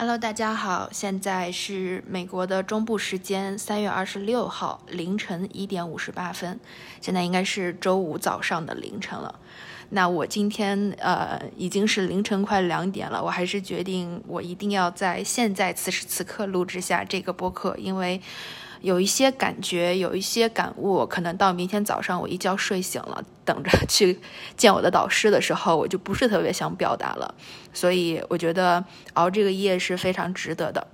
Hello，大家好，现在是美国的中部时间三月二十六号凌晨一点五十八分，现在应该是周五早上的凌晨了。那我今天呃已经是凌晨快两点了，我还是决定我一定要在现在此时此刻录制下这个播客，因为。有一些感觉，有一些感悟，可能到明天早上我一觉睡醒了，等着去见我的导师的时候，我就不是特别想表达了。所以我觉得熬这个夜是非常值得的。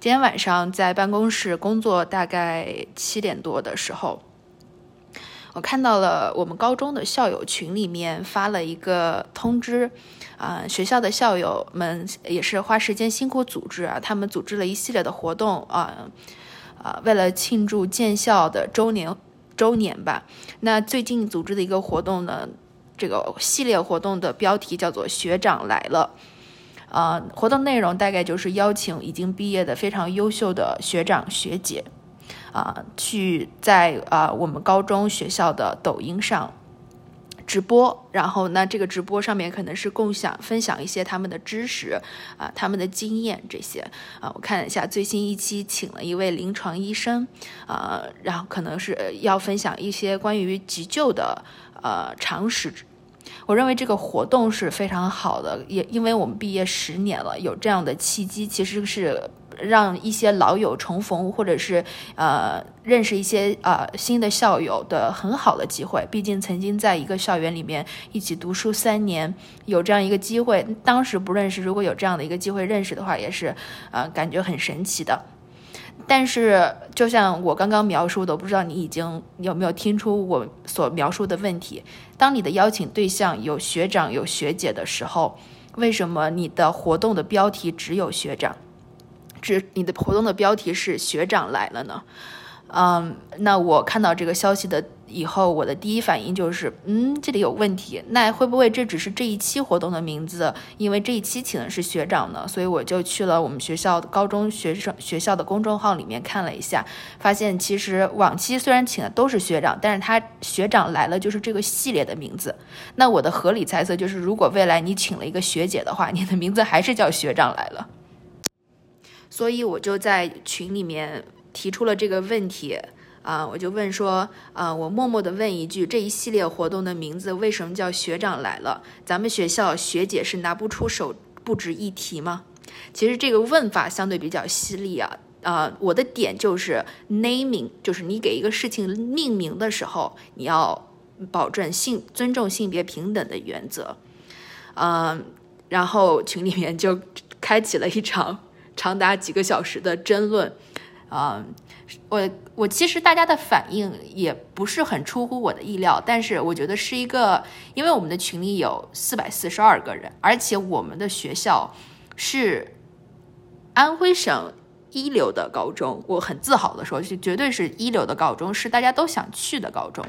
今天晚上在办公室工作，大概七点多的时候，我看到了我们高中的校友群里面发了一个通知，啊，学校的校友们也是花时间辛苦组织啊，他们组织了一系列的活动啊。啊，为了庆祝建校的周年周年吧，那最近组织的一个活动呢，这个系列活动的标题叫做“学长来了”。啊，活动内容大概就是邀请已经毕业的非常优秀的学长学姐，啊，去在啊我们高中学校的抖音上。直播，然后那这个直播上面可能是共享分享一些他们的知识啊，他们的经验这些啊。我看了一下最新一期，请了一位临床医生啊，然后可能是要分享一些关于急救的呃常识。我认为这个活动是非常好的，也因为我们毕业十年了，有这样的契机，其实是。让一些老友重逢，或者是呃认识一些呃新的校友的很好的机会。毕竟曾经在一个校园里面一起读书三年，有这样一个机会，当时不认识，如果有这样的一个机会认识的话，也是呃感觉很神奇的。但是就像我刚刚描述的，我不知道你已经有没有听出我所描述的问题？当你的邀请对象有学长有学姐的时候，为什么你的活动的标题只有学长？这你的活动的标题是学长来了呢，嗯，那我看到这个消息的以后，我的第一反应就是，嗯，这里有问题。那会不会这只是这一期活动的名字？因为这一期请的是学长呢，所以我就去了我们学校高中学生学校的公众号里面看了一下，发现其实往期虽然请的都是学长，但是他学长来了就是这个系列的名字。那我的合理猜测就是，如果未来你请了一个学姐的话，你的名字还是叫学长来了。所以我就在群里面提出了这个问题啊，我就问说啊，我默默的问一句，这一系列活动的名字为什么叫学长来了？咱们学校学姐是拿不出手不值一提吗？其实这个问法相对比较犀利啊啊，我的点就是 naming，就是你给一个事情命名的时候，你要保证性尊重性别平等的原则，嗯，然后群里面就开启了一场。长达几个小时的争论，啊，我我其实大家的反应也不是很出乎我的意料，但是我觉得是一个，因为我们的群里有四百四十二个人，而且我们的学校是安徽省一流的高中，我很自豪的说，是绝对是一流的高中，是大家都想去的高中，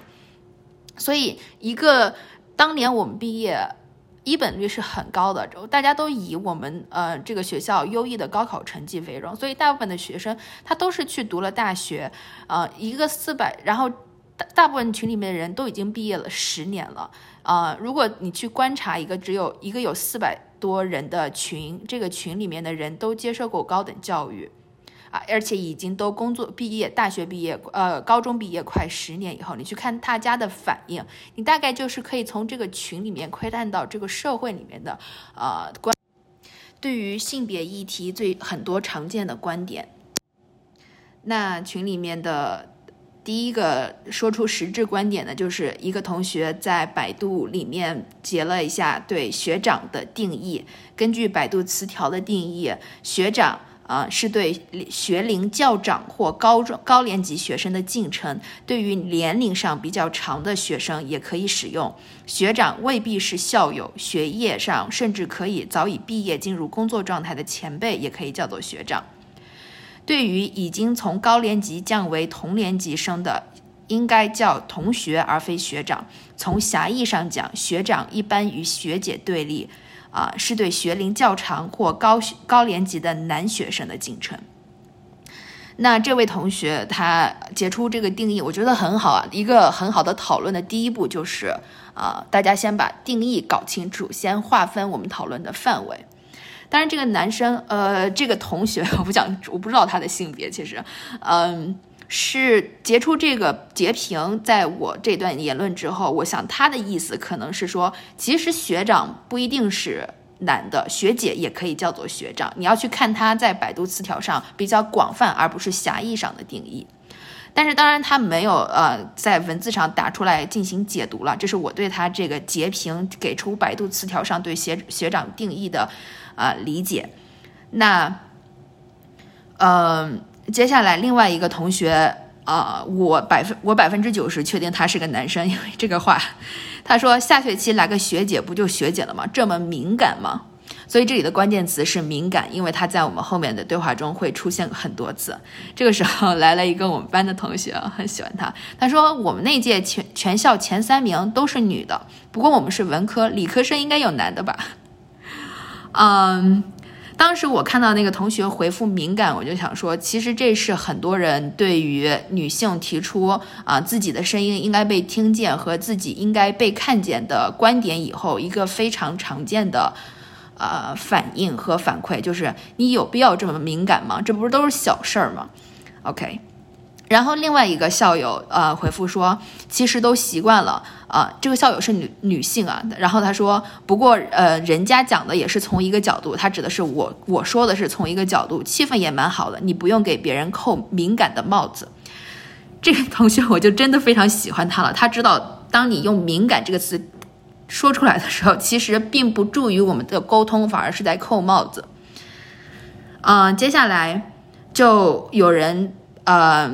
所以一个当年我们毕业。一本率是很高的，大家都以我们呃这个学校优异的高考成绩为荣，所以大部分的学生他都是去读了大学，呃，一个四百，然后大大部分群里面的人都已经毕业了十年了，啊，如果你去观察一个只有一个有四百多人的群，这个群里面的人都接受过高等教育。啊，而且已经都工作毕业，大学毕业，呃，高中毕业快十年以后，你去看大家的反应，你大概就是可以从这个群里面窥探到这个社会里面的，呃，关对于性别议题最很多常见的观点。那群里面的第一个说出实质观点的，就是一个同学在百度里面截了一下对学长的定义，根据百度词条的定义，学长。啊，是对学龄较长或高中高年级学生的敬称。对于年龄上比较长的学生，也可以使用学长，未必是校友，学业上甚至可以早已毕业进入工作状态的前辈，也可以叫做学长。对于已经从高年级降为同年级生的，应该叫同学而非学长。从狭义上讲，学长一般与学姐对立。啊，是对学龄较长或高高年级的男学生的进程。那这位同学他解出这个定义，我觉得很好啊。一个很好的讨论的第一步就是啊，大家先把定义搞清楚，先划分我们讨论的范围。当然，这个男生，呃，这个同学，我不讲，我不知道他的性别，其实，嗯，是截出这个截屏，在我这段言论之后，我想他的意思可能是说，其实学长不一定是男的，学姐也可以叫做学长，你要去看他在百度词条上比较广泛，而不是狭义上的定义。但是当然，他没有呃在文字上打出来进行解读了，这是我对他这个截屏给出百度词条上对学学长定义的啊理解。那嗯，接下来另外一个同学啊，我百分我百分之九十确定他是个男生，因为这个话，他说下学期来个学姐不就学姐了吗？这么敏感吗？所以这里的关键词是敏感，因为他在我们后面的对话中会出现很多次。这个时候来了一个我们班的同学，很喜欢他。他说我们那届全全校前三名都是女的，不过我们是文科，理科生应该有男的吧？嗯，当时我看到那个同学回复敏感，我就想说，其实这是很多人对于女性提出啊自己的声音应该被听见和自己应该被看见的观点以后一个非常常见的。呃，反应和反馈就是你有必要这么敏感吗？这不是都是小事儿吗？OK，然后另外一个校友呃回复说，其实都习惯了啊。这个校友是女女性啊，然后他说，不过呃，人家讲的也是从一个角度，他指的是我，我说的是从一个角度，气氛也蛮好的，你不用给别人扣敏感的帽子。这个同学我就真的非常喜欢他了，他知道当你用敏感这个词。说出来的时候，其实并不助于我们的沟通，反而是在扣帽子。嗯，接下来就有人呃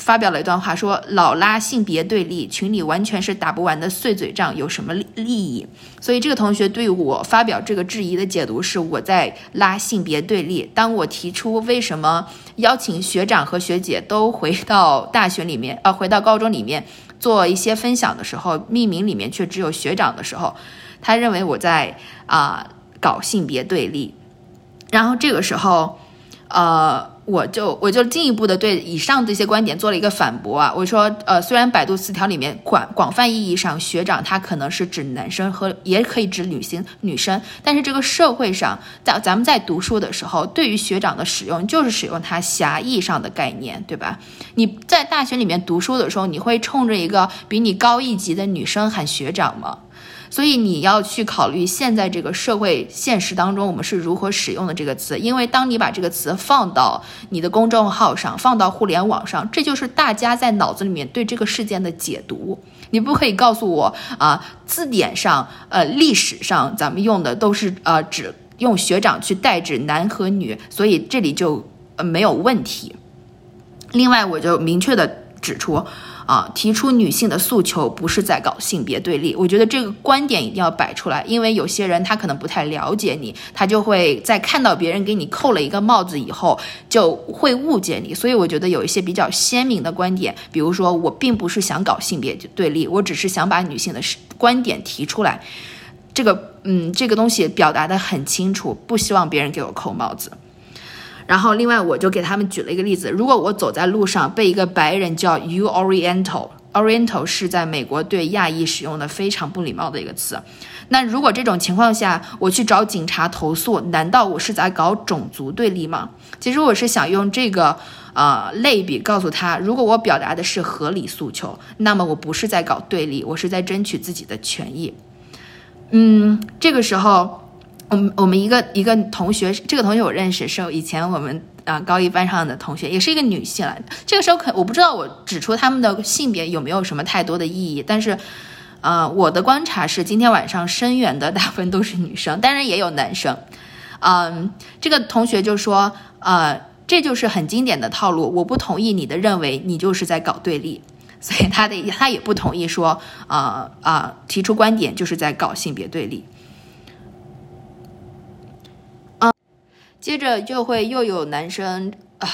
发表了一段话，说老拉性别对立，群里完全是打不完的碎嘴仗，有什么利益？所以这个同学对我发表这个质疑的解读是我在拉性别对立。当我提出为什么邀请学长和学姐都回到大学里面，呃，回到高中里面。做一些分享的时候，命名里面却只有学长的时候，他认为我在啊搞性别对立，然后这个时候，呃，我就我就进一步的对以上这些观点做了一个反驳啊，我说，呃，虽然百度词条里面广广泛意义上学长他可能是指男生和也可以指女性女生，但是这个社会上在咱们在读书的时候，对于学长的使用就是使用它狭义上的概念，对吧？你在大学里面读书的时候，你会冲着一个比你高一级的女生喊学长吗？所以你要去考虑现在这个社会现实当中，我们是如何使用的这个词。因为当你把这个词放到你的公众号上，放到互联网上，这就是大家在脑子里面对这个事件的解读。你不可以告诉我啊，字典上、呃，历史上咱们用的都是呃，指用学长去代指男和女，所以这里就呃没有问题。另外，我就明确的指出，啊，提出女性的诉求不是在搞性别对立。我觉得这个观点一定要摆出来，因为有些人他可能不太了解你，他就会在看到别人给你扣了一个帽子以后，就会误解你。所以我觉得有一些比较鲜明的观点，比如说我并不是想搞性别对立，我只是想把女性的观点提出来。这个，嗯，这个东西表达的很清楚，不希望别人给我扣帽子。然后，另外我就给他们举了一个例子：如果我走在路上被一个白人叫 “you Oriental”，Oriental 是在美国对亚裔使用的非常不礼貌的一个词。那如果这种情况下我去找警察投诉，难道我是在搞种族对立吗？其实我是想用这个呃类比告诉他：如果我表达的是合理诉求，那么我不是在搞对立，我是在争取自己的权益。嗯，这个时候。我们我们一个一个同学，这个同学我认识，是以前我们啊高一班上的同学，也是一个女性来的。这个时候可我不知道我指出他们的性别有没有什么太多的意义，但是，呃，我的观察是今天晚上声援的大部分都是女生，当然也有男生。嗯，这个同学就说，呃，这就是很经典的套路，我不同意你的认为，你就是在搞对立，所以他的他也不同意说，啊啊，提出观点就是在搞性别对立。接着就会又有男生啊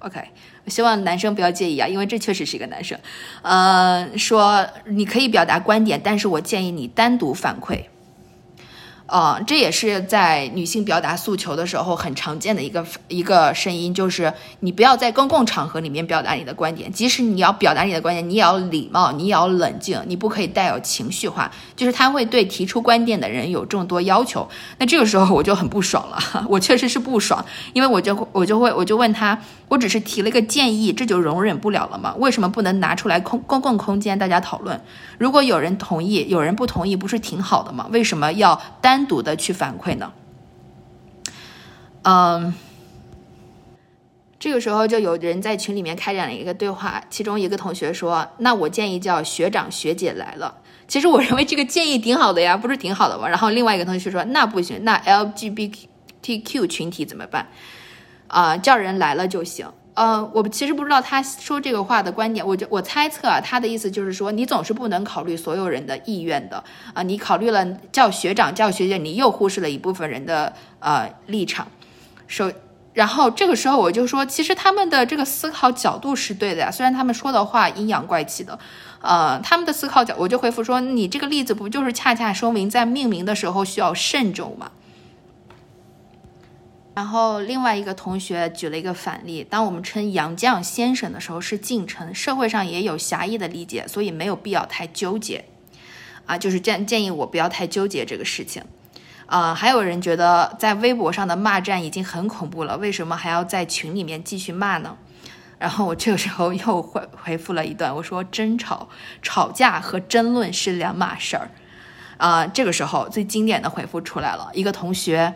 ，OK，我希望男生不要介意啊，因为这确实是一个男生，呃，说你可以表达观点，但是我建议你单独反馈。呃，这也是在女性表达诉求的时候很常见的一个一个声音，就是你不要在公共场合里面表达你的观点，即使你要表达你的观点，你也要礼貌，你也要冷静，你不可以带有情绪化。就是他会对提出观点的人有众多要求。那这个时候我就很不爽了，我确实是不爽，因为我就我就会我就问他，我只是提了个建议，这就容忍不了了吗？为什么不能拿出来空公共空间大家讨论？如果有人同意，有人不同意，不是挺好的吗？为什么要单独的去反馈呢？嗯，这个时候就有人在群里面开展了一个对话，其中一个同学说：“那我建议叫学长学姐来了。”其实我认为这个建议挺好的呀，不是挺好的吗？然后另外一个同学说：“那不行，那 LGBTQ 群体怎么办？啊，叫人来了就行。”呃，我其实不知道他说这个话的观点，我就我猜测啊，他的意思就是说，你总是不能考虑所有人的意愿的啊，你考虑了叫学长叫学姐，你又忽视了一部分人的呃立场。首，然后这个时候我就说，其实他们的这个思考角度是对的呀，虽然他们说的话阴阳怪气的，呃，他们的思考角，我就回复说，你这个例子不就是恰恰说明在命名的时候需要慎重吗？然后另外一个同学举了一个反例，当我们称杨绛先生的时候是敬称，社会上也有狭义的理解，所以没有必要太纠结。啊，就是建建议我不要太纠结这个事情。啊，还有人觉得在微博上的骂战已经很恐怖了，为什么还要在群里面继续骂呢？然后我这个时候又回回复了一段，我说争吵、吵架和争论是两码事儿。啊，这个时候最经典的回复出来了，一个同学。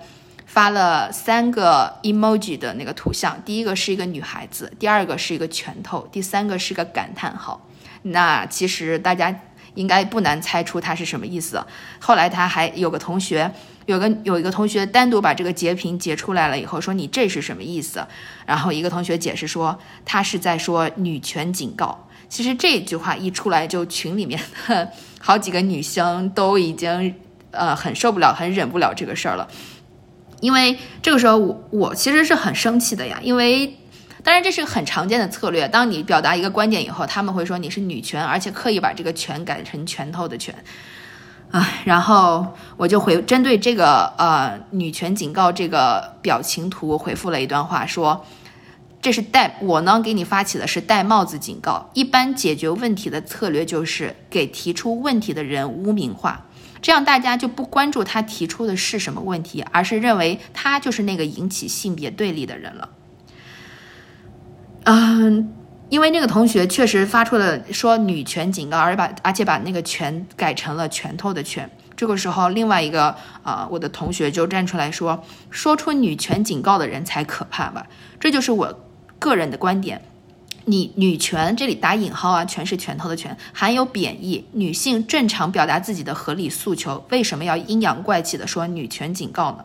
发了三个 emoji 的那个图像，第一个是一个女孩子，第二个是一个拳头，第三个是个感叹号。那其实大家应该不难猜出它是什么意思。后来他还有个同学，有个有一个同学单独把这个截屏截出来了以后说你这是什么意思？然后一个同学解释说他是在说女权警告。其实这句话一出来，就群里面的 好几个女生都已经呃很受不了，很忍不了这个事儿了。因为这个时候我我其实是很生气的呀，因为当然这是个很常见的策略，当你表达一个观点以后，他们会说你是女权，而且刻意把这个权改成拳头的拳，唉，然后我就回针对这个呃女权警告这个表情图回复了一段话，说这是戴我呢给你发起的是戴帽子警告，一般解决问题的策略就是给提出问题的人污名化。这样大家就不关注他提出的是什么问题，而是认为他就是那个引起性别对立的人了。嗯，因为那个同学确实发出了说女权警告，而把而且把那个拳改成了拳头的拳。这个时候，另外一个啊，我的同学就站出来说，说出女权警告的人才可怕吧。这就是我个人的观点。你女权这里打引号啊，全是拳头的拳，含有贬义。女性正常表达自己的合理诉求，为什么要阴阳怪气的说女权警告呢？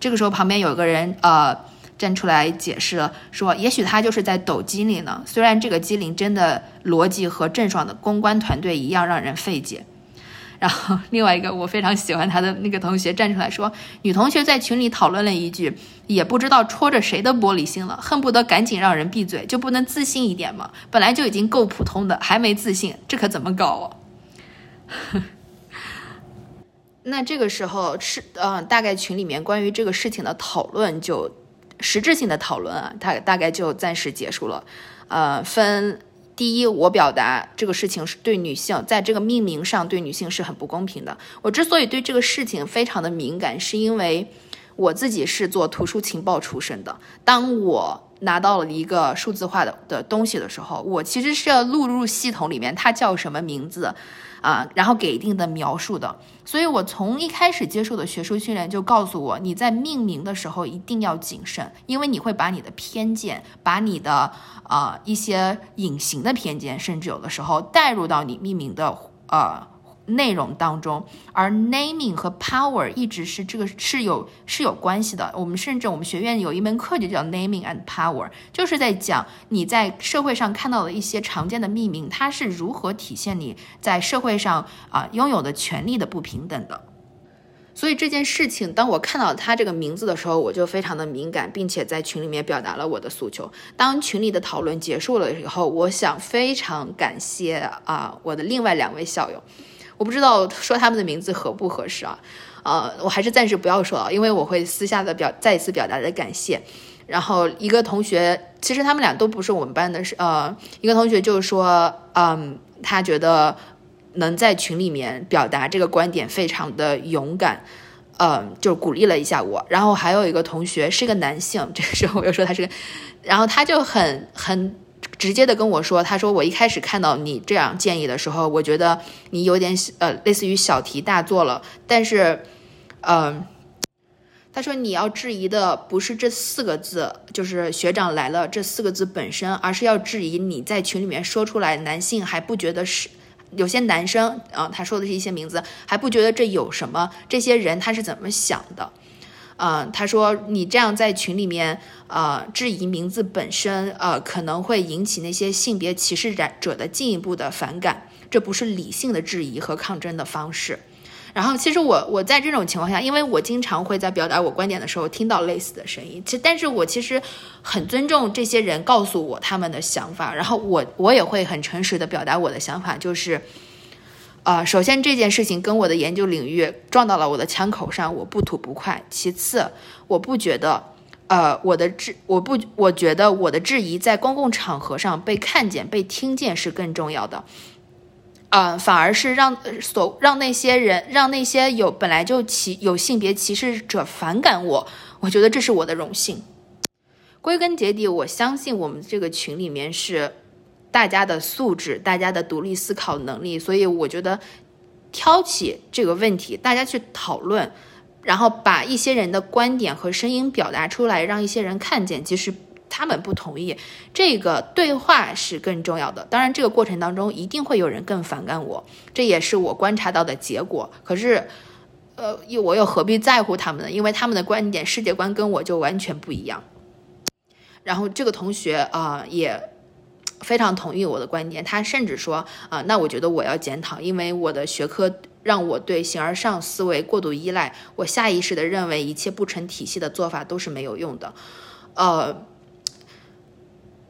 这个时候旁边有个人呃站出来解释了，说也许他就是在抖机灵呢。虽然这个机灵真的逻辑和郑爽的公关团队一样让人费解。然后另外一个我非常喜欢他的那个同学站出来说，女同学在群里讨论了一句，也不知道戳着谁的玻璃心了，恨不得赶紧让人闭嘴，就不能自信一点吗？本来就已经够普通的，还没自信，这可怎么搞啊？那这个时候是，嗯，大概群里面关于这个事情的讨论就实质性的讨论啊，大大概就暂时结束了，呃，分。第一，我表达这个事情是对女性，在这个命名上对女性是很不公平的。我之所以对这个事情非常的敏感，是因为我自己是做图书情报出身的。当我拿到了一个数字化的的东西的时候，我其实是要录入系统里面，它叫什么名字。啊，然后给一定的描述的，所以我从一开始接受的学术训练就告诉我，你在命名的时候一定要谨慎，因为你会把你的偏见，把你的呃一些隐形的偏见，甚至有的时候带入到你命名的呃。内容当中，而 naming 和 power 一直是这个是有是有关系的。我们甚至我们学院有一门课就叫 naming and power，就是在讲你在社会上看到的一些常见的命名，它是如何体现你在社会上啊拥有的权利的不平等的。所以这件事情，当我看到他这个名字的时候，我就非常的敏感，并且在群里面表达了我的诉求。当群里的讨论结束了以后，我想非常感谢啊我的另外两位校友。我不知道说他们的名字合不合适啊，呃，我还是暂时不要说了，因为我会私下的表再一次表达的感谢。然后一个同学，其实他们俩都不是我们班的，是呃，一个同学就是说，嗯，他觉得能在群里面表达这个观点非常的勇敢，嗯，就鼓励了一下我。然后还有一个同学是个男性，这个时候我又说他是个，然后他就很很直接的跟我说，他说我一开始看到你这样建议的时候，我觉得你有点呃类似于小题大做了，但是，嗯。他说：“你要质疑的不是这四个字，就是学长来了这四个字本身，而是要质疑你在群里面说出来，男性还不觉得是有些男生啊，他说的是一些名字，还不觉得这有什么？这些人他是怎么想的？嗯，他说你这样在群里面啊质疑名字本身，呃，可能会引起那些性别歧视者的进一步的反感，这不是理性的质疑和抗争的方式。”然后，其实我我在这种情况下，因为我经常会在表达我观点的时候听到类似的声音，其，但是我其实很尊重这些人告诉我他们的想法，然后我我也会很诚实的表达我的想法，就是，呃，首先这件事情跟我的研究领域撞到了我的枪口上，我不吐不快；其次，我不觉得，呃，我的质，我不，我觉得我的质疑在公共场合上被看见、被听见是更重要的。呃，反而是让所让那些人让那些有本来就歧有性别歧视者反感我，我觉得这是我的荣幸。归根结底，我相信我们这个群里面是大家的素质，大家的独立思考能力，所以我觉得挑起这个问题，大家去讨论，然后把一些人的观点和声音表达出来，让一些人看见，其实。他们不同意，这个对话是更重要的。当然，这个过程当中一定会有人更反感我，这也是我观察到的结果。可是，呃，又我又何必在乎他们呢？因为他们的观点、世界观跟我就完全不一样。然后这个同学啊，也非常同意我的观点，他甚至说啊，那我觉得我要检讨，因为我的学科让我对形而上思维过度依赖，我下意识的认为一切不成体系的做法都是没有用的，呃。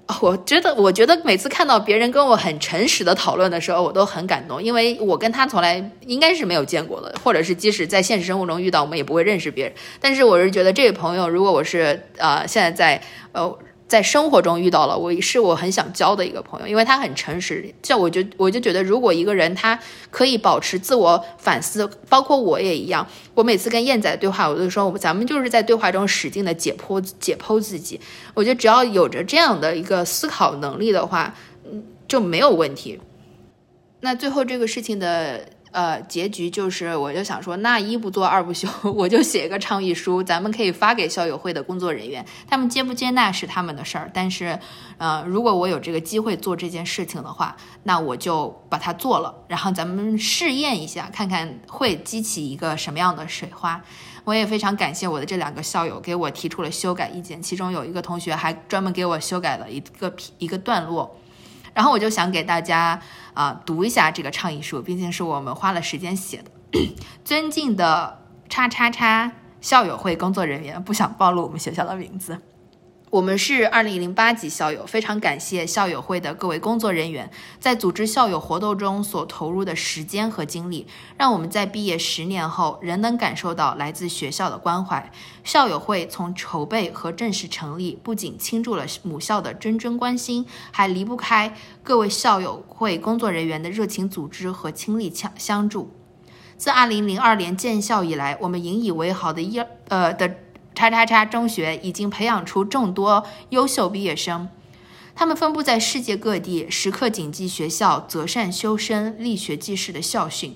我觉得，我觉得每次看到别人跟我很诚实的讨论的时候，我都很感动，因为我跟他从来应该是没有见过的，或者是即使在现实生活中遇到，我们也不会认识别人。但是我是觉得这位朋友，如果我是呃现在在呃。在生活中遇到了，我是我很想交的一个朋友，因为他很诚实。这我就我就觉得，如果一个人他可以保持自我反思，包括我也一样。我每次跟燕仔对话，我都说，咱们就是在对话中使劲的解剖解剖自己。我觉得只要有着这样的一个思考能力的话，嗯，就没有问题。那最后这个事情的。呃，结局就是，我就想说，那一不做二不休，我就写一个倡议书，咱们可以发给校友会的工作人员，他们接不接纳是他们的事儿。但是，呃，如果我有这个机会做这件事情的话，那我就把它做了，然后咱们试验一下，看看会激起一个什么样的水花。我也非常感谢我的这两个校友给我提出了修改意见，其中有一个同学还专门给我修改了一个一个段落。然后我就想给大家啊读一下这个倡议书，毕竟是我们花了时间写的。尊敬的叉叉叉校友会工作人员，不想暴露我们学校的名字。我们是二零零八级校友，非常感谢校友会的各位工作人员在组织校友活动中所投入的时间和精力，让我们在毕业十年后仍能感受到来自学校的关怀。校友会从筹备和正式成立，不仅倾注了母校的谆谆关心，还离不开各位校友会工作人员的热情组织和倾力相相助。自二零零二年建校以来，我们引以为豪的一呃的。叉叉叉中学已经培养出众多优秀毕业生，他们分布在世界各地，时刻谨记学校择善修身、立学济世的校训。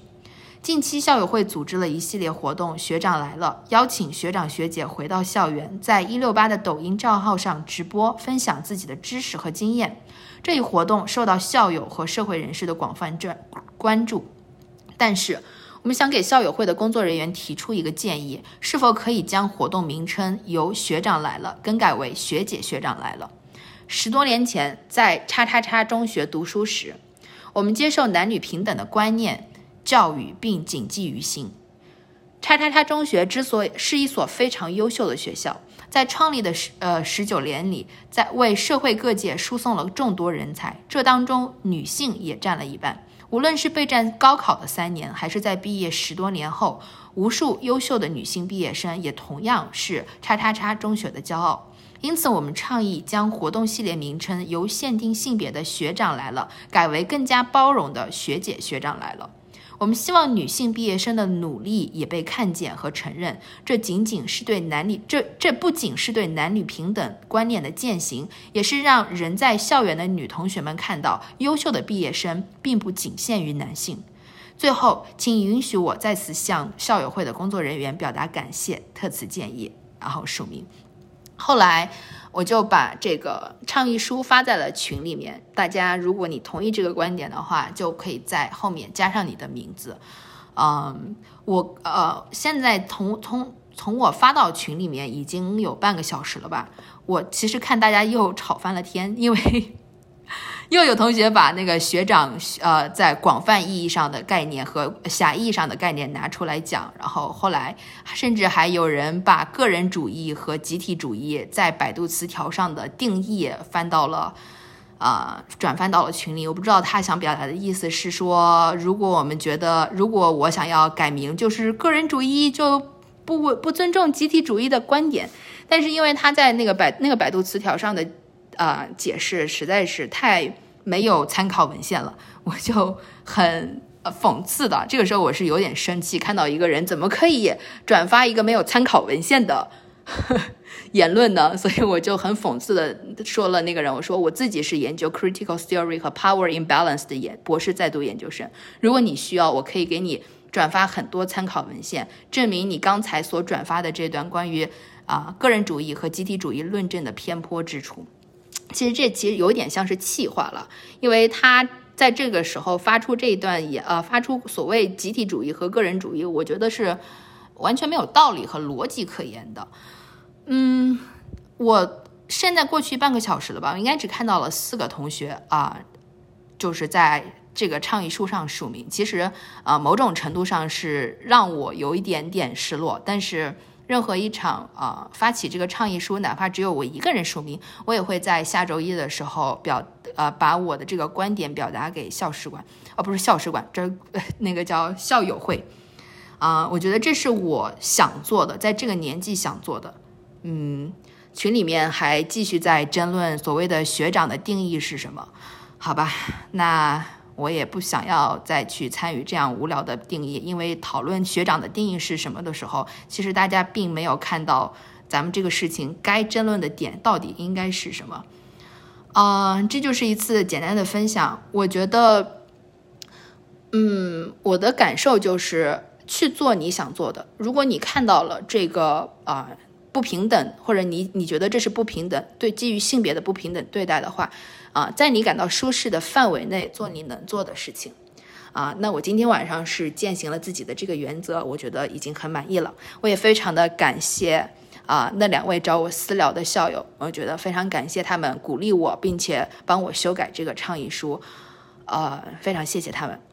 近期校友会组织了一系列活动，学长来了，邀请学长学姐回到校园，在一六八的抖音账号上直播分享自己的知识和经验。这一活动受到校友和社会人士的广泛关关注，但是。我们想给校友会的工作人员提出一个建议：是否可以将活动名称由“学长来了”更改为“学姐学长来了”？十多年前，在叉叉叉中学读书时，我们接受男女平等的观念教育，并谨记于心。叉叉叉中学之所以是一所非常优秀的学校，在创立的十呃十九年里，在为社会各界输送了众多人才，这当中女性也占了一半。无论是备战高考的三年，还是在毕业十多年后，无数优秀的女性毕业生也同样是叉叉叉中学的骄傲。因此，我们倡议将活动系列名称由限定性别的“学长来了”改为更加包容的“学姐学长来了”。我们希望女性毕业生的努力也被看见和承认。这仅仅是对男女这这不仅是对男女平等观念的践行，也是让人在校园的女同学们看到，优秀的毕业生并不仅限于男性。最后，请允许我再次向校友会的工作人员表达感谢，特此建议，然后署名。后来，我就把这个倡议书发在了群里面。大家，如果你同意这个观点的话，就可以在后面加上你的名字。嗯，我呃，现在从从从我发到群里面已经有半个小时了吧？我其实看大家又吵翻了天，因为。又有同学把那个学长，呃，在广泛意义上的概念和狭义上的概念拿出来讲，然后后来甚至还有人把个人主义和集体主义在百度词条上的定义翻到了，啊，转翻到了群里。我不知道他想表达的意思是说，如果我们觉得，如果我想要改名，就是个人主义就不不尊重集体主义的观点，但是因为他在那个百那个百度词条上的。啊，解释实在是太没有参考文献了，我就很讽刺的。这个时候我是有点生气，看到一个人怎么可以转发一个没有参考文献的 言论呢？所以我就很讽刺的说了那个人，我说我自己是研究 critical theory 和 power imbalance 的研博士在读研究生，如果你需要，我可以给你转发很多参考文献，证明你刚才所转发的这段关于啊个人主义和集体主义论证的偏颇之处。其实这其实有点像是气话了，因为他在这个时候发出这一段也呃发出所谓集体主义和个人主义，我觉得是完全没有道理和逻辑可言的。嗯，我现在过去半个小时了吧，应该只看到了四个同学啊，就是在这个倡议书上署名。其实啊，某种程度上是让我有一点点失落，但是。任何一场啊，发起这个倡议书，哪怕只有我一个人署名，我也会在下周一的时候表呃，把我的这个观点表达给校史馆，哦，不是校史馆，这那个叫校友会啊。我觉得这是我想做的，在这个年纪想做的。嗯，群里面还继续在争论所谓的学长的定义是什么？好吧，那。我也不想要再去参与这样无聊的定义，因为讨论学长的定义是什么的时候，其实大家并没有看到咱们这个事情该争论的点到底应该是什么。啊，这就是一次简单的分享。我觉得，嗯，我的感受就是去做你想做的。如果你看到了这个啊不平等，或者你你觉得这是不平等，对基于性别的不平等对待的话。啊，在你感到舒适的范围内做你能做的事情，啊，那我今天晚上是践行了自己的这个原则，我觉得已经很满意了。我也非常的感谢啊那两位找我私聊的校友，我觉得非常感谢他们鼓励我，并且帮我修改这个倡议书，呃，非常谢谢他们。